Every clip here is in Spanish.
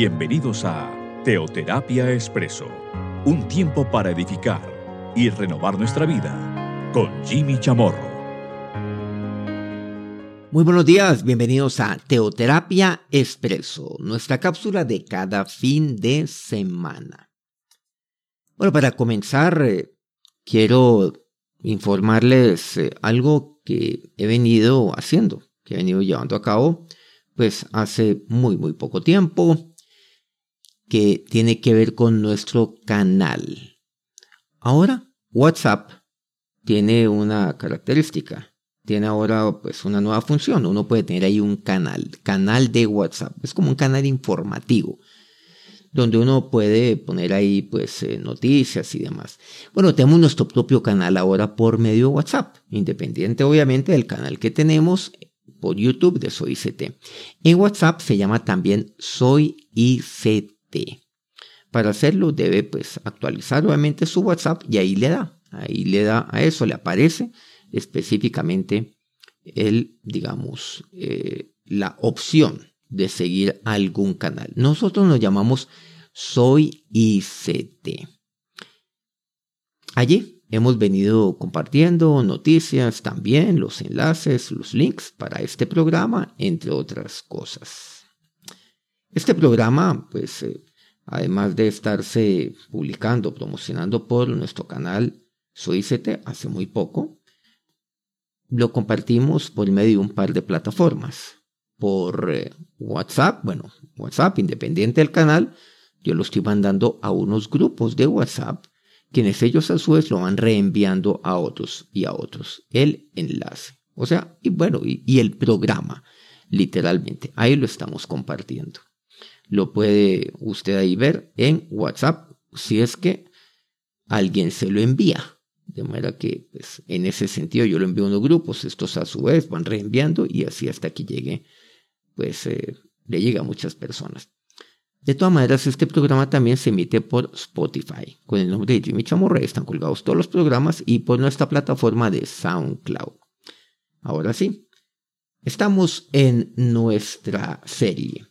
Bienvenidos a Teoterapia Expreso, un tiempo para edificar y renovar nuestra vida con Jimmy Chamorro. Muy buenos días, bienvenidos a Teoterapia Expreso, nuestra cápsula de cada fin de semana. Bueno, para comenzar, eh, quiero informarles eh, algo que he venido haciendo, que he venido llevando a cabo, pues hace muy, muy poco tiempo, que tiene que ver con nuestro canal. Ahora, WhatsApp tiene una característica. Tiene ahora pues una nueva función. Uno puede tener ahí un canal, canal de WhatsApp. Es como un canal informativo donde uno puede poner ahí pues eh, noticias y demás. Bueno, tenemos nuestro propio canal ahora por medio de WhatsApp, independiente obviamente del canal que tenemos por YouTube de Soy ICT. En WhatsApp se llama también Soy ICT. Para hacerlo debe pues actualizar obviamente su WhatsApp y ahí le da, ahí le da a eso, le aparece específicamente el, digamos, eh, la opción de seguir algún canal. Nosotros nos llamamos Soy ICT. Allí hemos venido compartiendo noticias también, los enlaces, los links para este programa, entre otras cosas. Este programa, pues, eh, además de estarse publicando, promocionando por nuestro canal Soy ICT hace muy poco, lo compartimos por medio de un par de plataformas por eh, WhatsApp, bueno, WhatsApp independiente del canal, yo lo estoy mandando a unos grupos de WhatsApp, quienes ellos a su vez lo van reenviando a otros y a otros, el enlace. O sea, y bueno, y, el programa, literalmente, ahí lo estamos compartiendo. Lo puede usted ahí ver en WhatsApp, si es que alguien se lo envía. De manera que, pues, en ese sentido, yo lo envío a unos grupos, estos a su vez van reenviando y así hasta que llegue pues eh, le llega a muchas personas. De todas maneras, este programa también se emite por Spotify. Con el nombre de Jimmy Chamorre están colgados todos los programas y por nuestra plataforma de SoundCloud. Ahora sí, estamos en nuestra serie.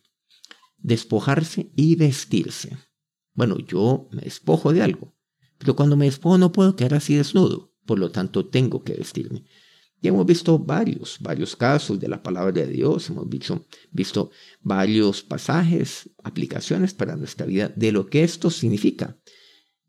Despojarse y vestirse. Bueno, yo me despojo de algo, pero cuando me despojo no puedo quedar así desnudo, por lo tanto tengo que vestirme. Y hemos visto varios, varios casos de la palabra de Dios, hemos visto, visto varios pasajes, aplicaciones para nuestra vida de lo que esto significa,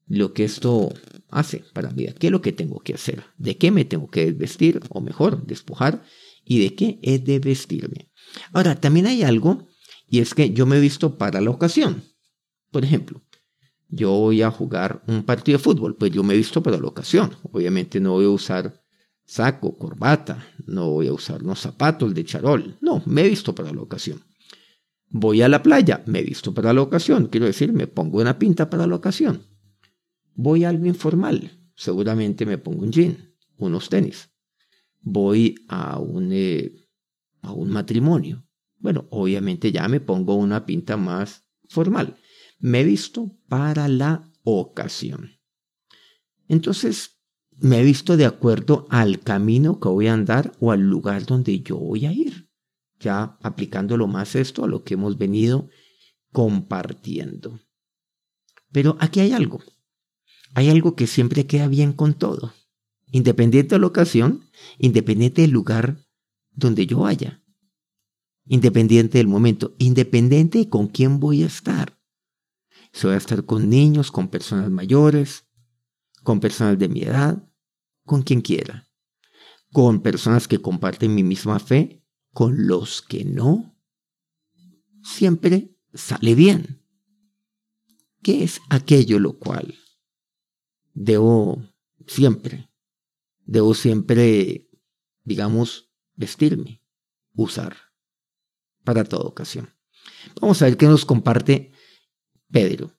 lo que esto hace para mi vida, qué es lo que tengo que hacer, de qué me tengo que vestir, o mejor, despojar, y de qué he de vestirme. Ahora, también hay algo, y es que yo me he visto para la ocasión. Por ejemplo, yo voy a jugar un partido de fútbol, pues yo me he visto para la ocasión. Obviamente no voy a usar saco, corbata, no voy a usar unos zapatos de charol, no, me he visto para la ocasión. Voy a la playa, me he visto para la ocasión, quiero decir, me pongo una pinta para la ocasión. Voy a algo informal, seguramente me pongo un jean, unos tenis. Voy a un, eh, a un matrimonio. Bueno, obviamente ya me pongo una pinta más formal. Me he visto para la ocasión. Entonces, me he visto de acuerdo al camino que voy a andar o al lugar donde yo voy a ir. Ya aplicándolo más esto a lo que hemos venido compartiendo. Pero aquí hay algo. Hay algo que siempre queda bien con todo. Independiente de la ocasión, independiente del lugar donde yo vaya. Independiente del momento, independiente de con quién voy a estar. Si voy a estar con niños, con personas mayores, con personas de mi edad, con quien quiera, con personas que comparten mi misma fe, con los que no, siempre sale bien. ¿Qué es aquello lo cual debo siempre, debo siempre, digamos, vestirme, usar para toda ocasión? Vamos a ver qué nos comparte Pedro.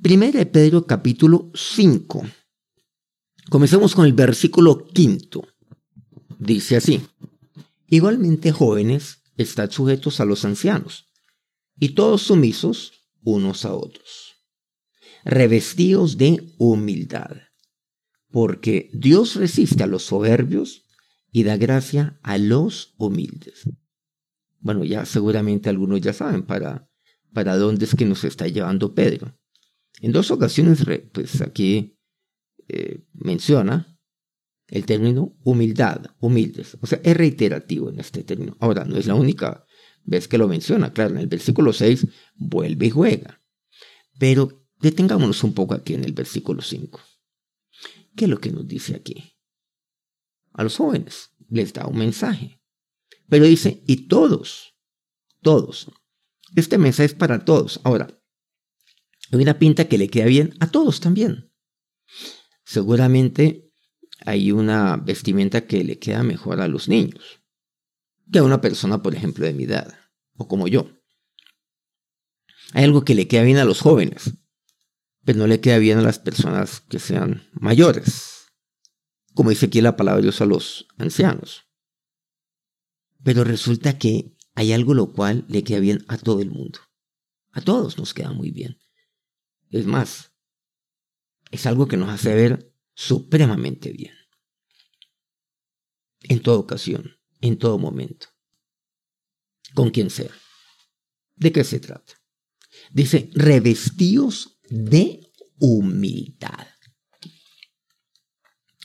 Primera de Pedro capítulo 5 Comencemos con el versículo quinto. Dice así, igualmente jóvenes, estad sujetos a los ancianos, y todos sumisos unos a otros, revestidos de humildad, porque Dios resiste a los soberbios y da gracia a los humildes. Bueno, ya seguramente algunos ya saben, para para dónde es que nos está llevando Pedro. En dos ocasiones, pues aquí eh, menciona el término humildad, humildes. O sea, es reiterativo en este término. Ahora, no es la única vez que lo menciona. Claro, en el versículo 6 vuelve y juega. Pero detengámonos un poco aquí en el versículo 5. ¿Qué es lo que nos dice aquí? A los jóvenes les da un mensaje. Pero dice, y todos, todos. Este mensaje es para todos. Ahora, hay una pinta que le queda bien a todos también. Seguramente hay una vestimenta que le queda mejor a los niños que a una persona, por ejemplo, de mi edad, o como yo. Hay algo que le queda bien a los jóvenes, pero no le queda bien a las personas que sean mayores, como dice aquí la palabra de Dios a los ancianos. Pero resulta que hay algo lo cual le queda bien a todo el mundo. A todos nos queda muy bien. Es más, es algo que nos hace ver supremamente bien. En toda ocasión, en todo momento. Con quien sea. ¿De qué se trata? Dice, revestidos de humildad.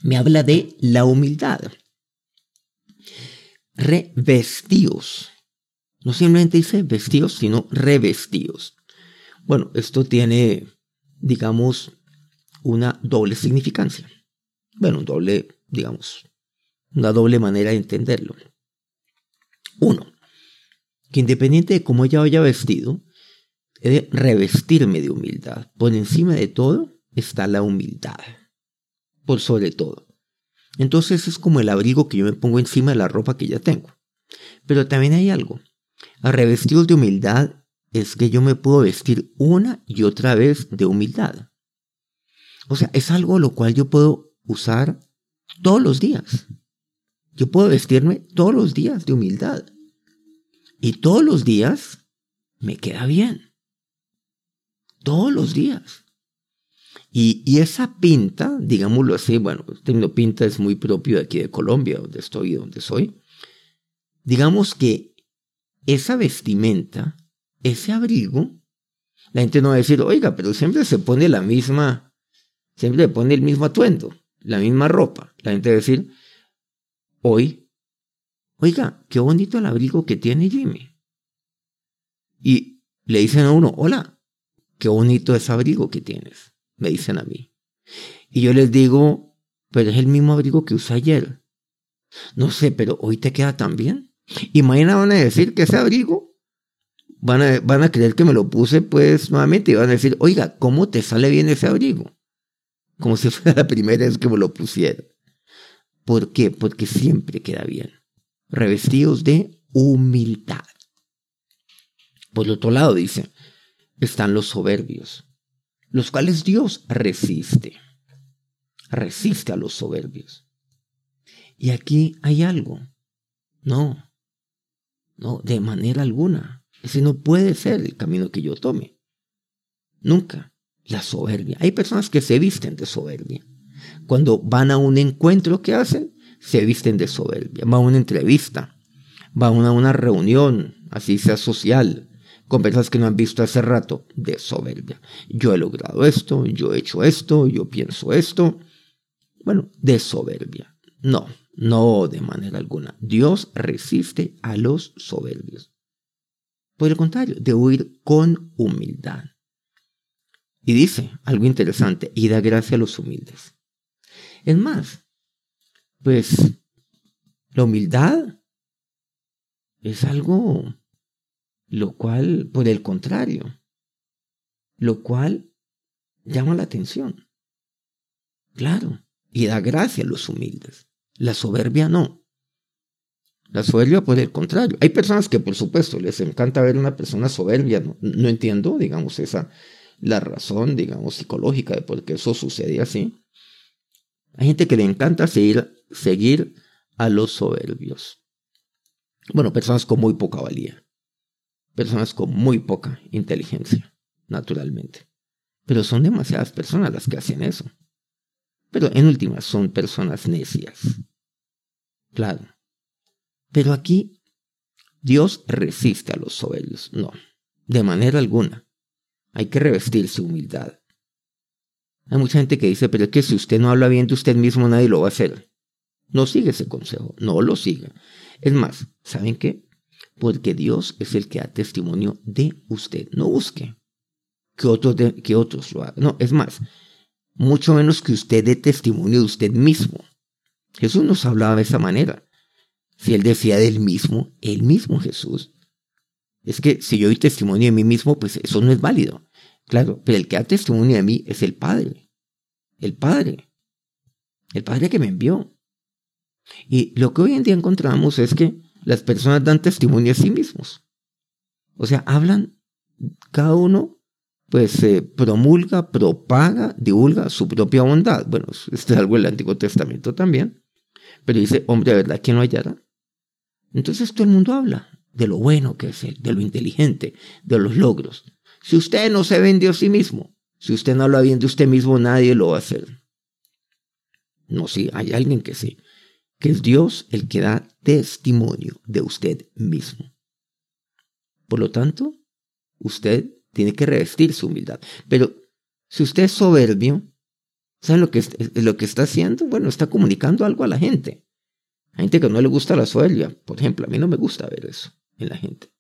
Me habla de la humildad. Revestidos. No simplemente dice vestidos, sino revestidos. Bueno, esto tiene, digamos, una doble significancia. Bueno, doble, digamos, una doble manera de entenderlo. Uno, que independiente de cómo ella haya vestido, he de revestirme de humildad. Por encima de todo está la humildad. Por sobre todo. Entonces es como el abrigo que yo me pongo encima de la ropa que ya tengo. Pero también hay algo. A revestidos de humildad es que yo me puedo vestir una y otra vez de humildad. O sea, es algo lo cual yo puedo usar todos los días. Yo puedo vestirme todos los días de humildad. Y todos los días me queda bien. Todos los días. Y, esa pinta, digámoslo así, bueno, el término pinta es muy propio de aquí de Colombia, donde estoy y donde soy. Digamos que esa vestimenta, ese abrigo, la gente no va a decir, oiga, pero siempre se pone la misma, siempre le pone el mismo atuendo, la misma ropa. La gente va a decir, hoy Oiga, qué bonito el abrigo que tiene Jimmy. Y le dicen a uno, hola, qué bonito ese abrigo que tienes. Me dicen a mí. Y yo les digo, pero es el mismo abrigo que usé ayer. No sé, pero hoy te queda tan bien. Y mañana van a decir que ese abrigo, van a, van a creer que me lo puse pues nuevamente y van a decir, oiga, ¿cómo te sale bien ese abrigo? Como si fuera la primera vez que me lo pusiera. ¿Por qué? Porque siempre queda bien revestidos de humildad. Por otro lado dice, están los soberbios, los cuales Dios resiste. Resiste a los soberbios. Y aquí hay algo. No, no, de manera alguna. Ese no puede ser el camino que yo tome. Nunca. La soberbia. Hay personas que se visten de soberbia. Cuando van a un encuentro, ¿qué hacen? se visten de soberbia. Va a una entrevista, va a una, reunión, así sea social, con personas que no han visto hace rato, de soberbia. Yo he logrado esto, yo he hecho esto, yo pienso esto. Bueno, de soberbia. No, no de manera alguna. Dios resiste a los soberbios. Por el contrario, de huir con humildad. Y dice algo interesante, y da gracia a los humildes. Es más, pues la humildad es algo lo cual, por el contrario, lo cual llama la atención. Claro, y da gracia a los humildes. La soberbia no. La soberbia, por el contrario. Hay personas que, por supuesto, les encanta ver una persona soberbia. No, no entiendo, digamos, esa, la razón, digamos, psicológica de por qué eso sucede así. Hay gente que le encanta seguir seguir a los soberbios. Bueno, personas con muy poca valía. Personas con muy poca inteligencia, naturalmente. Pero son demasiadas personas las que hacen eso. Pero en últimas son personas necias. Claro. Pero aquí Dios resiste a los soberbios. No, de manera alguna. Hay que revestirse humildad. Hay mucha gente que dice, pero es que si usted no habla bien de usted mismo, nadie lo va a hacer. No sigue ese consejo, no lo siga. Es más, ¿saben qué? Porque Dios es el que da testimonio de usted. No busque que otros, que otros lo hagan. No, es más, mucho menos que usted dé testimonio de usted mismo. Jesús nos hablaba de esa manera. Si él decía del mismo, el mismo Jesús. Es que si yo doy testimonio de mí mismo, pues eso no es válido. Claro, pero el que da testimonio de mí es el Padre. El Padre. El Padre que me envió. Y lo que hoy en día encontramos es que las personas dan testimonio a sí mismos. O sea, hablan, cada uno pues promulga, propaga, divulga su propia bondad. Bueno, esto es algo del Antiguo Testamento también. Pero dice, hombre, ¿verdad que no hallará? Entonces todo el mundo habla de lo bueno que es él, de lo inteligente, de los logros. Si usted no se vende a sí mismo, si usted no habla bien de usted mismo, nadie lo va a hacer. No, sí, hay alguien que sí, que es Dios el que da testimonio de usted mismo. Por lo tanto, usted tiene que revestir su humildad. Pero si usted es soberbio, ¿sabe lo que, lo que está haciendo? Bueno, está comunicando algo a la gente. Hay gente que no le gusta la soberbia, por ejemplo, a mí no me gusta ver eso en la gente.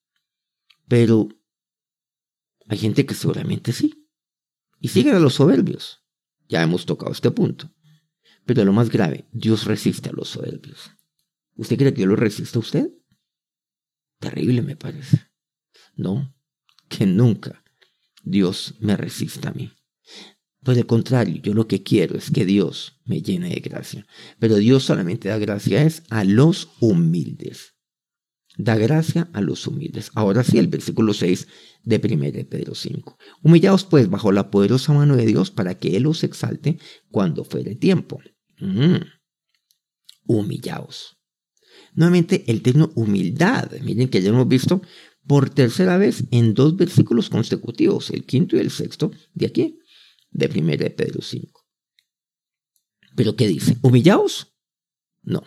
Pero hay gente que seguramente sí. Y siguen a los soberbios. Ya hemos tocado este punto. Pero lo más grave, Dios resiste a los soberbios. ¿Usted cree que Dios lo resiste a usted? Terrible me parece. No, que nunca Dios me resista a mí. Por el contrario, yo lo que quiero es que Dios me llene de gracia. Pero Dios solamente da gracia a los humildes da gracia a los humildes. Ahora sí, el versículo 6 de 1 Pedro 5. Humillaos pues bajo la poderosa mano de Dios para que Él os exalte cuando fuere tiempo. Mm. Humillaos. Nuevamente el término humildad. Miren que ya hemos visto por tercera vez en dos versículos consecutivos, el quinto y el sexto de aquí, de 1 Pedro 5. ¿Pero qué dice? ¿Humillaos? No.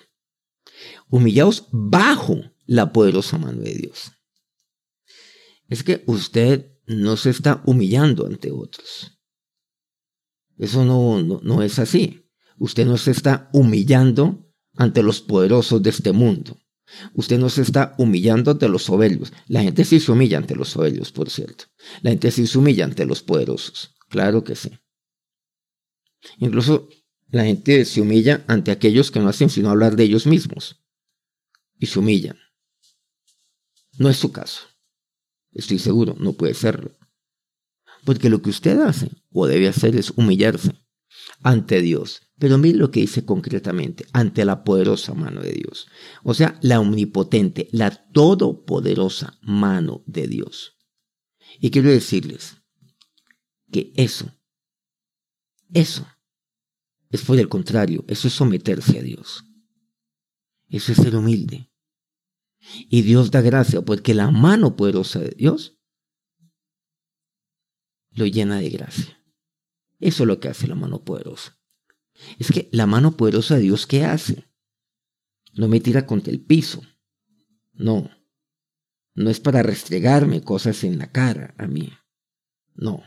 Humillaos bajo la poderosa mano de Dios. Es que usted no se está humillando ante otros. Eso no, no, es así. Usted no se está humillando ante los poderosos de este mundo. Usted no se está humillando ante los soberbios. La gente sí se humilla ante los soberbios, por cierto. La gente sí se humilla ante los poderosos. Claro que sí. Incluso la gente se humilla ante aquellos que no hacen sino hablar de ellos mismos. Y se humillan. No es su caso. Estoy seguro, no puede serlo. Porque lo que usted hace o debe hacer es humillarse ante Dios. Pero mire lo que dice concretamente, ante la poderosa mano de Dios. O sea, la omnipotente, la todopoderosa mano de Dios. Y quiero decirles que eso, eso, es por el contrario, eso es someterse a Dios. Eso es ser humilde. Y Dios da gracia porque la mano poderosa de Dios lo llena de gracia. Eso es lo que hace la mano poderosa. Es que la mano poderosa de Dios, ¿qué hace? No me tira contra el piso. No. No es para restregarme cosas en la cara a mí. No.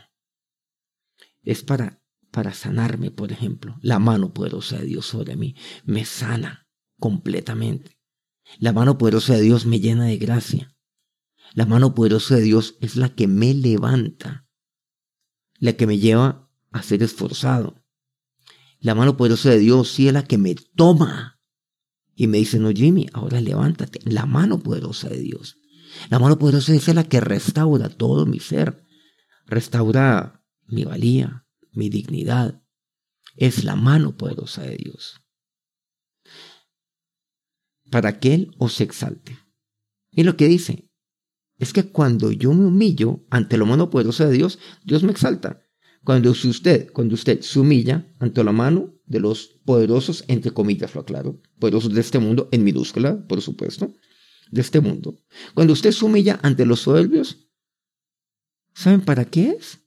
Es para, para sanarme, por ejemplo. La mano poderosa de Dios sobre mí me sana completamente. La mano poderosa de Dios me llena de gracia. La mano poderosa de Dios es la que me levanta, la que me lleva a ser esforzado. La mano poderosa de Dios sí es la que me toma y me dice, no Jimmy, ahora levántate. La mano poderosa de Dios. La mano poderosa es la que restaura todo mi ser, restaura mi valía, mi dignidad. Es la mano poderosa de Dios para que Él os exalte. Y lo que dice es que cuando yo me humillo ante lo mano poderoso de Dios, Dios me exalta. Cuando usted, cuando usted se humilla ante la mano de los poderosos, entre comillas, lo aclaro, poderosos de este mundo, en minúscula, por supuesto, de este mundo. Cuando usted se humilla ante los soberbios, ¿saben para qué es?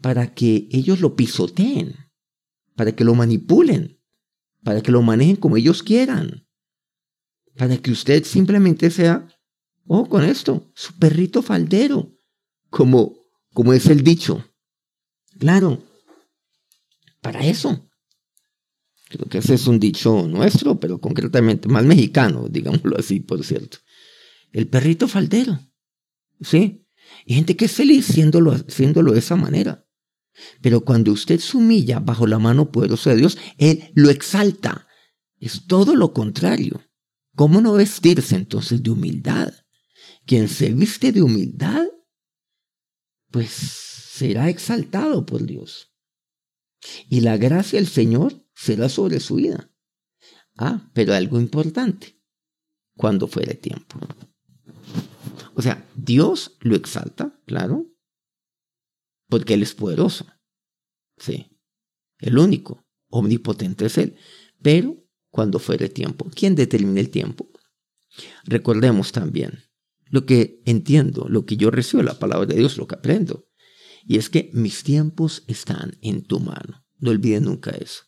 Para que ellos lo pisoteen, para que lo manipulen, para que lo manejen como ellos quieran para que usted simplemente sea Ojo con esto, su perrito faldero, como, como es el dicho. Claro, para eso. Creo que ese es un dicho nuestro, pero concretamente más mexicano, digámoslo así, por cierto. El perrito faldero. ¿Sí? Y gente que es feliz siéndolo, haciéndolo de esa manera. Pero cuando usted se humilla bajo la mano poderosa de Dios, Él lo exalta. Es todo lo contrario. ¿Cómo no vestirse entonces de humildad? Quien se viste de humildad, pues será exaltado por Dios. Y la gracia del Señor será sobre su vida. Ah, pero algo importante, cuando fuere tiempo. O sea, Dios lo exalta, claro, porque Él es poderoso. Sí, el único, omnipotente es Él. Pero cuando fuere tiempo, ¿quién determina el tiempo? Recordemos también lo que entiendo, lo que yo recibo la palabra de Dios, lo que aprendo. Y es que mis tiempos están en tu mano. No olviden nunca eso.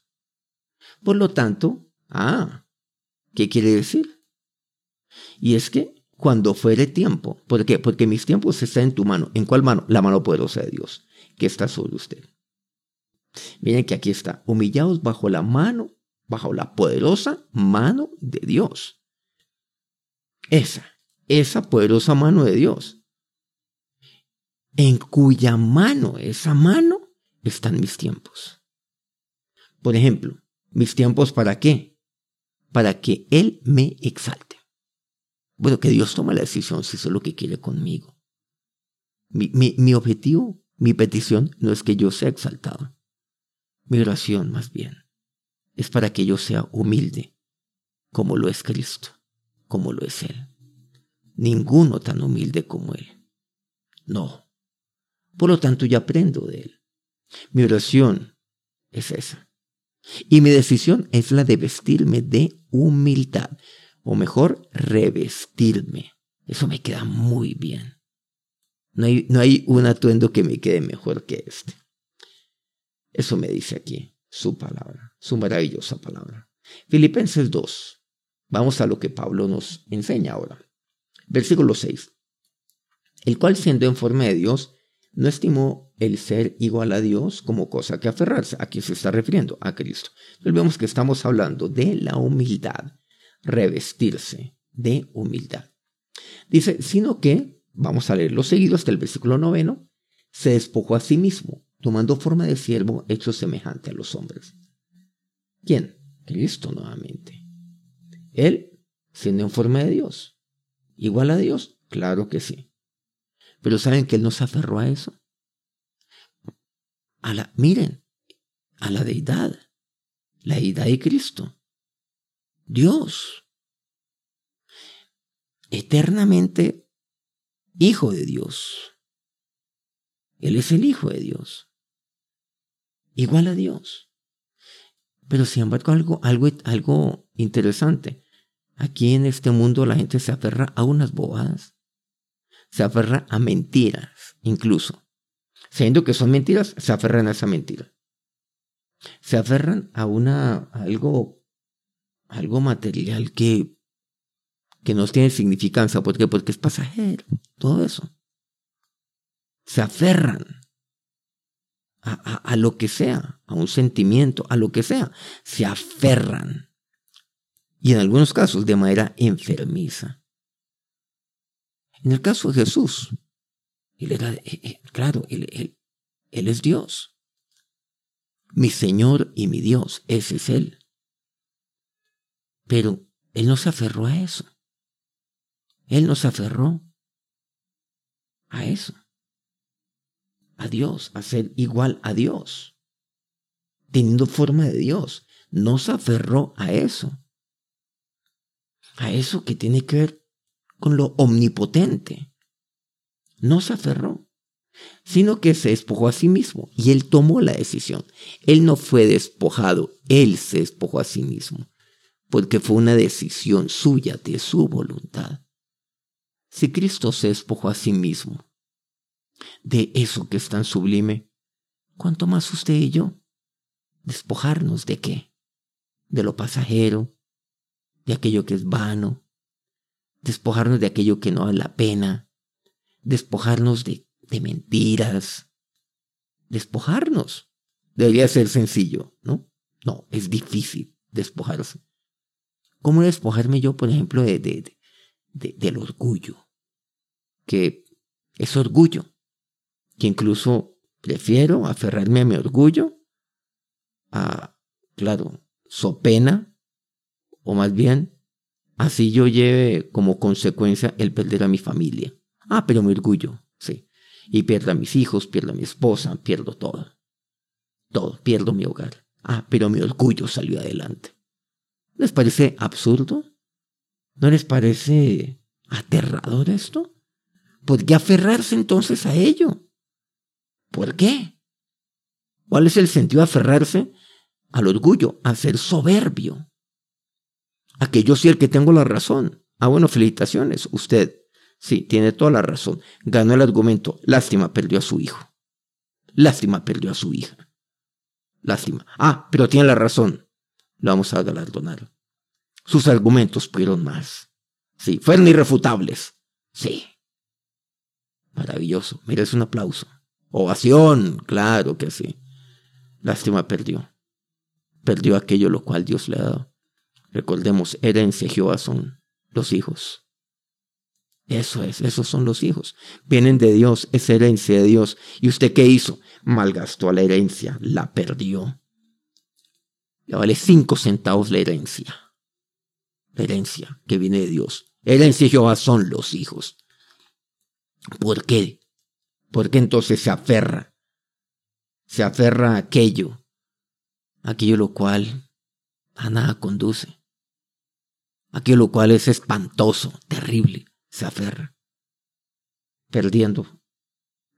Por lo tanto, ah, ¿qué quiere decir? Y es que cuando fuere tiempo, ¿por qué? Porque mis tiempos están en tu mano. ¿En cuál mano? La mano poderosa de Dios, que está sobre usted. Miren que aquí está, humillados bajo la mano, bajo la poderosa mano de Dios. Esa esa poderosa mano de Dios, en cuya mano, esa mano, están mis tiempos. Por ejemplo, mis tiempos para qué? Para que Él me exalte. Bueno, que Dios tome la decisión si eso es lo que quiere conmigo. Mi, mi objetivo, mi petición no es que yo sea exaltado. Mi oración, más bien, es para que yo sea humilde, como lo es Cristo, como lo es Él ninguno tan humilde como Él. No. Por lo tanto, yo aprendo de Él. Mi oración es esa. Y mi decisión es la de vestirme de humildad, o mejor, revestirme. Eso me queda muy bien. No hay, no hay un atuendo que me quede mejor que este. Eso me dice aquí su palabra, su maravillosa palabra. Filipenses 2. Vamos a lo que Pablo nos enseña ahora. Versículo 6. El cual siendo en forma de Dios, no estimó el ser igual a Dios como cosa que aferrarse. Aquí se está refiriendo a Cristo. Entonces vemos que estamos hablando de la humildad, revestirse de humildad. Dice, sino que, vamos a leerlo seguido hasta el versículo noveno, se despojó a sí mismo, tomando forma de siervo hecho semejante a los hombres. ¿Quién? Cristo nuevamente. Él, siendo en forma de Dios, igual a Dios? Claro que sí. Pero ¿saben que Él nos aferró a eso? Miren, a la deidad, la deidad de Cristo. Dios. Eternamente Hijo de Dios. Él es el Hijo de Dios. Igual a Dios. Pero sin embargo, algo, algo, algo interesante. Aquí en este mundo la gente se aferra a unas bobadas. Se aferra a mentiras, incluso. Sabiendo que son mentiras, se aferran a esa mentira. Se aferran a una algo algo material que que no tiene significancia, ¿por qué? Porque es pasajero, todo eso. Se aferran a, a lo que sea, a un sentimiento, a lo que sea. Se aferran y en algunos casos de manera enfermiza. En el caso de Jesús, él era, eh, eh, claro, él, él es Dios. Mi Señor y mi Dios, ese es Él. Pero Él no se aferró a eso. Él no se aferró a eso. A Dios, a ser igual a Dios. Teniendo forma de Dios. No se aferró a eso a eso que tiene que ver con lo omnipotente. No se aferró, sino que se despojó a sí mismo y él tomó la decisión. Él no fue despojado, él se despojó a sí mismo, porque fue una decisión suya, de su voluntad. Si Cristo se despojó a sí mismo de eso que es tan sublime, ¿cuánto más usted y yo? ¿Despojarnos de qué? De lo pasajero, de aquello que es vano, despojarnos de aquello que no vale la pena, despojarnos de, de mentiras, despojarnos. Debería ser sencillo, ¿no? No, es difícil despojarse. ¿Cómo despojarme yo, por ejemplo, de, de, de, del orgullo? Que es orgullo, que incluso prefiero aferrarme a mi orgullo a, claro, so pena, o más bien, así yo lleve como consecuencia el perder a mi familia. Ah, pero mi orgullo, sí. Y pierdo a mis hijos, pierdo a mi esposa, pierdo todo. Todo, pierdo mi hogar. Ah, pero mi orgullo salió adelante. ¿Les parece absurdo? ¿No les parece aterrador esto? ¿Por qué aferrarse entonces a ello? ¿Por qué? ¿Cuál es el sentido de aferrarse al orgullo, a ser soberbio? A que yo soy el que tengo la razón. Ah, bueno, felicitaciones. Usted, sí, tiene toda la razón. Ganó el argumento. Lástima, perdió a su hijo. Lástima, perdió a su hija. Lástima. Ah, pero tiene la razón. Lo vamos a galardonar. Sus argumentos fueron más. Sí, fueron irrefutables. Sí. Maravilloso. Merece un aplauso. Ovación, claro que sí. Lástima perdió. Perdió aquello lo cual Dios le ha dado. Recordemos, herencia Jehová son los hijos. Eso es, esos son los hijos. Vienen de Dios, es herencia de Dios. ¿Y usted qué hizo? Malgastó la herencia, la perdió. Le vale cinco centavos la herencia. La herencia que viene de Dios. Herencia de Jehová son los hijos. ¿Por qué? Porque entonces se aferra. Se aferra a aquello. Aquello lo cual a nada conduce. Aquello lo cual es espantoso, terrible. Se aferra. Perdiendo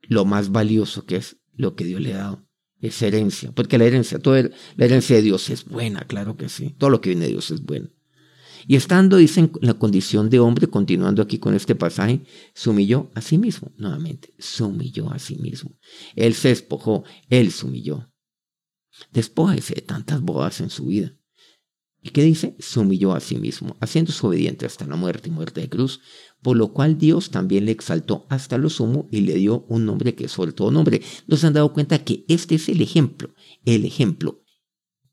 lo más valioso que es lo que Dios le ha dado. Es herencia. Porque la herencia, toda la herencia de Dios es buena, claro que sí. Todo lo que viene de Dios es bueno. Y estando, dice, en la condición de hombre, continuando aquí con este pasaje, se humilló a sí mismo, nuevamente, se humilló a sí mismo. Él se despojó, él se humilló. Despójese de tantas bodas en su vida. ¿Y qué dice? Se humilló a sí mismo, haciéndose obediente hasta la muerte y muerte de cruz, por lo cual Dios también le exaltó hasta lo sumo y le dio un nombre que sobre todo nombre. Nos han dado cuenta que este es el ejemplo, el ejemplo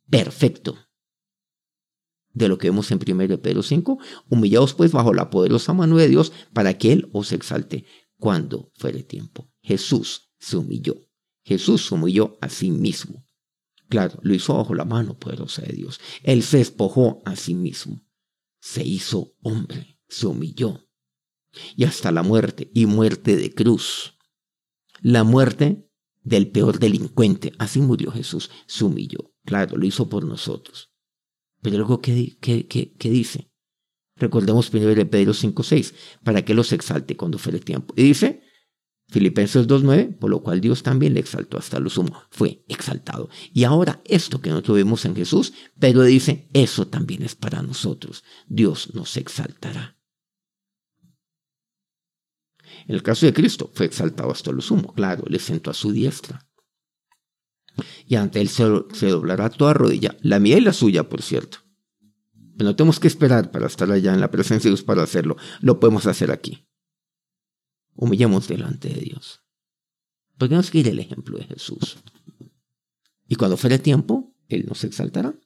perfecto de lo que vemos en 1 Pedro 5, humillaos pues bajo la poderosa mano de Dios para que Él os exalte cuando fuere tiempo. Jesús se humilló. Jesús se humilló a sí mismo. Claro, lo hizo bajo la mano poderosa de Dios. Él se despojó a sí mismo. Se hizo hombre, se humilló. Y hasta la muerte, y muerte de cruz. La muerte del peor delincuente. Así murió Jesús, se humilló. Claro, lo hizo por nosotros. Pero luego, ¿qué, qué, dice? Recordemos primero de Pedro 5.6, para que los exalte cuando fuere tiempo. Y dice, Filipenses 2.9, por lo cual Dios también le exaltó hasta lo sumo, fue exaltado. Y ahora esto que nosotros vemos en Jesús, Pedro dice, eso también es para nosotros. Dios nos exaltará. En el caso de Cristo, fue exaltado hasta lo sumo, claro, le sentó a su diestra y ante él se, doblará toda rodilla, la mía y la suya, por cierto. Pero no tenemos que esperar para estar allá en la presencia de Dios para hacerlo, lo podemos hacer aquí. Humillemos delante de Dios. Podemos seguir el ejemplo de Jesús. Y cuando fuere tiempo, Él nos exaltará.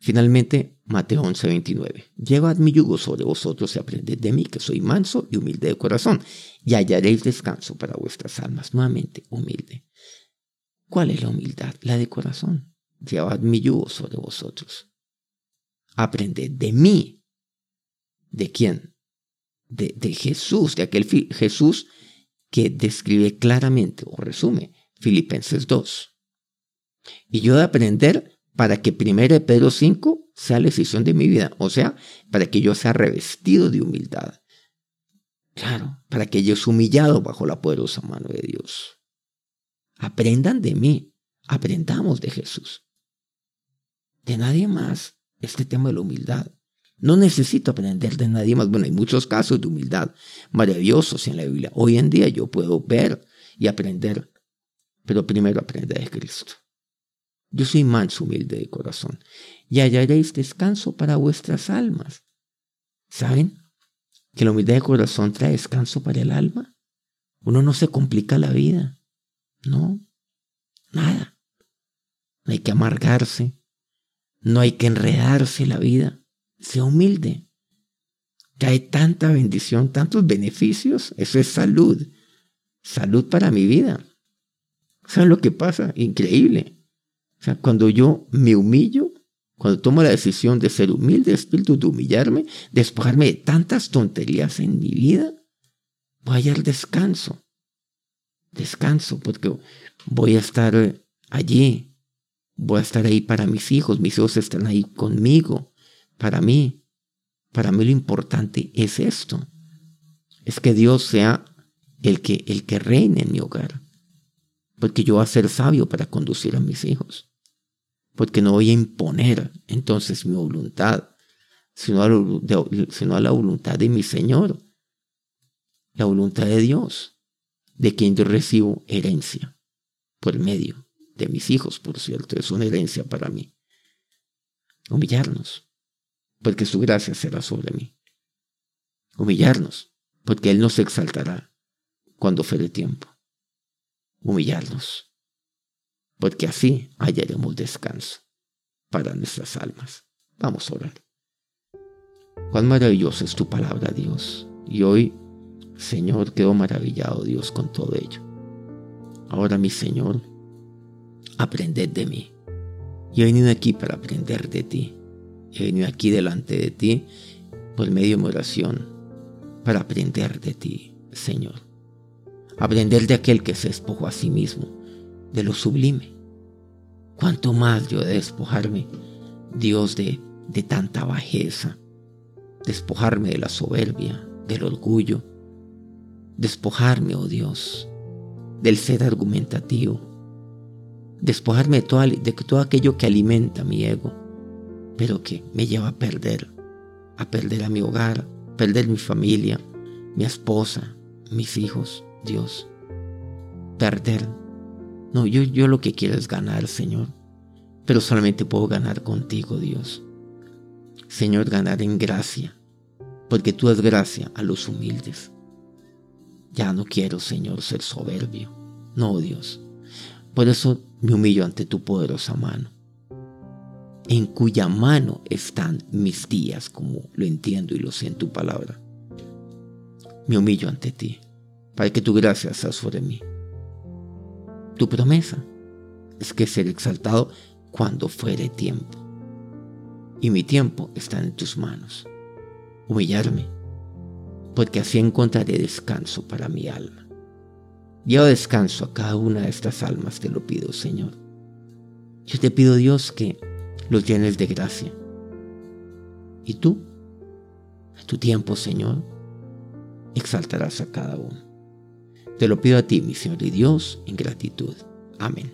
Finalmente, Mateo 11:29. Llevad mi yugo sobre vosotros y aprended de mí, que soy manso y humilde de corazón, y hallaréis descanso para vuestras almas. Nuevamente, humilde. ¿Cuál es la humildad? La de corazón. Llevad mi yugo sobre vosotros. Aprended de mí. ¿De quién? De, Jesús, de aquel Jesús que describe claramente o resume Filipenses 2. Y yo de aprender para que 1 Pedro 5 sea la decisión de mi vida, o sea, para que yo sea revestido de humildad. Claro, para que yo sea humillado bajo la poderosa mano de Dios. Aprendan de mí, aprendamos de Jesús. De nadie más este tema de la humildad. No necesito aprender de nadie más. Bueno, hay muchos casos de humildad maravillosos en la Biblia. Hoy en día yo puedo ver y aprender, pero primero aprender de Cristo. Yo soy manso, humilde de corazón, y hallaréis descanso para vuestras almas. ¿Saben? que la humildad de corazón trae descanso para el alma. Uno no se complica la vida. No, nada. No hay que amargarse. No hay que enredarse la vida. Sea humilde. Trae tanta bendición, tantos beneficios. Eso es salud. Salud para mi vida. ¿Saben lo que pasa? Increíble. O sea, cuando yo me humillo, cuando tomo la decisión de ser humilde, espíritu de humillarme, despojarme de tantas tonterías en mi vida, voy a hallar descanso. Descanso, porque voy a estar allí, voy a estar ahí para mis hijos, mis hijos están ahí conmigo, para mí. Para mí lo importante es esto, es que Dios sea el que, el que reine en mi hogar, porque yo voy a ser sabio para conducir a mis hijos porque no voy a imponer entonces mi voluntad, sino a, la voluntad de mi Señor, la voluntad de Dios, de quien yo recibo herencia por medio de mis hijos, por cierto, es una herencia para mí. Humillarnos, porque su gracia será sobre mí. Humillarnos, porque Él nos exaltará cuando fuere tiempo. Humillarnos porque así hallaremos descanso para nuestras almas. Vamos a orar. Cuán maravillosa es tu palabra, Dios. Y hoy, Señor, quedo maravillado, Dios, con todo ello. Ahora, mi Señor, aprended de mí. Yo he venido aquí para aprender de ti. He aquí delante de ti por medio de mi oración para aprender de ti, Señor. Aprender de aquel que se despojó a sí mismo de lo sublime. Cuanto más yo de despojarme, Dios, de, de tanta bajeza, despojarme de la soberbia, del orgullo, despojarme, oh Dios, del ser argumentativo, despojarme de todo, de todo aquello que alimenta mi ego, pero que me lleva a perder, a perder a mi hogar, perder mi familia, mi esposa, mis hijos, Dios, perder no, yo, yo lo que quiero es ganar, Señor. Pero solamente puedo ganar contigo, Dios. Señor, ganar en gracia. Porque tú das gracia a los humildes. Ya no quiero, Señor, ser soberbio. No, Dios. Por eso me humillo ante tu poderosa mano. En cuya mano están mis días, como lo entiendo y lo sé en tu palabra. Me humillo ante ti, para que tu gracia sea sobre mí. Tu promesa es que ser exaltado cuando fuere tiempo. Y mi tiempo está en tus manos. Humillarme, porque así encontraré descanso para mi alma. Llevo descanso a cada una de estas almas, te lo pido, Señor. Yo te pido, Dios, que los llenes de gracia. Y tú, a tu tiempo, Señor, exaltarás a cada uno. Te lo pido a ti, mi Señor y Dios, en gratitud. Amén.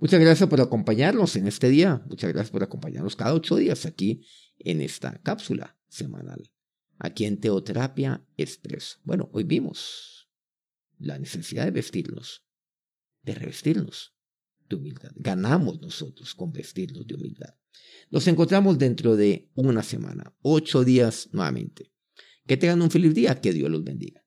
Muchas gracias por acompañarnos en este día. Muchas gracias por acompañarnos cada ocho días aquí en esta cápsula semanal, aquí en Teoterapia Expreso. Bueno, hoy vimos la necesidad de vestirnos, de revestirnos de humildad. Ganamos nosotros con vestirnos de humildad. Nos encontramos dentro de una semana, ocho días nuevamente. Que tengan un feliz día, que Dios los bendiga.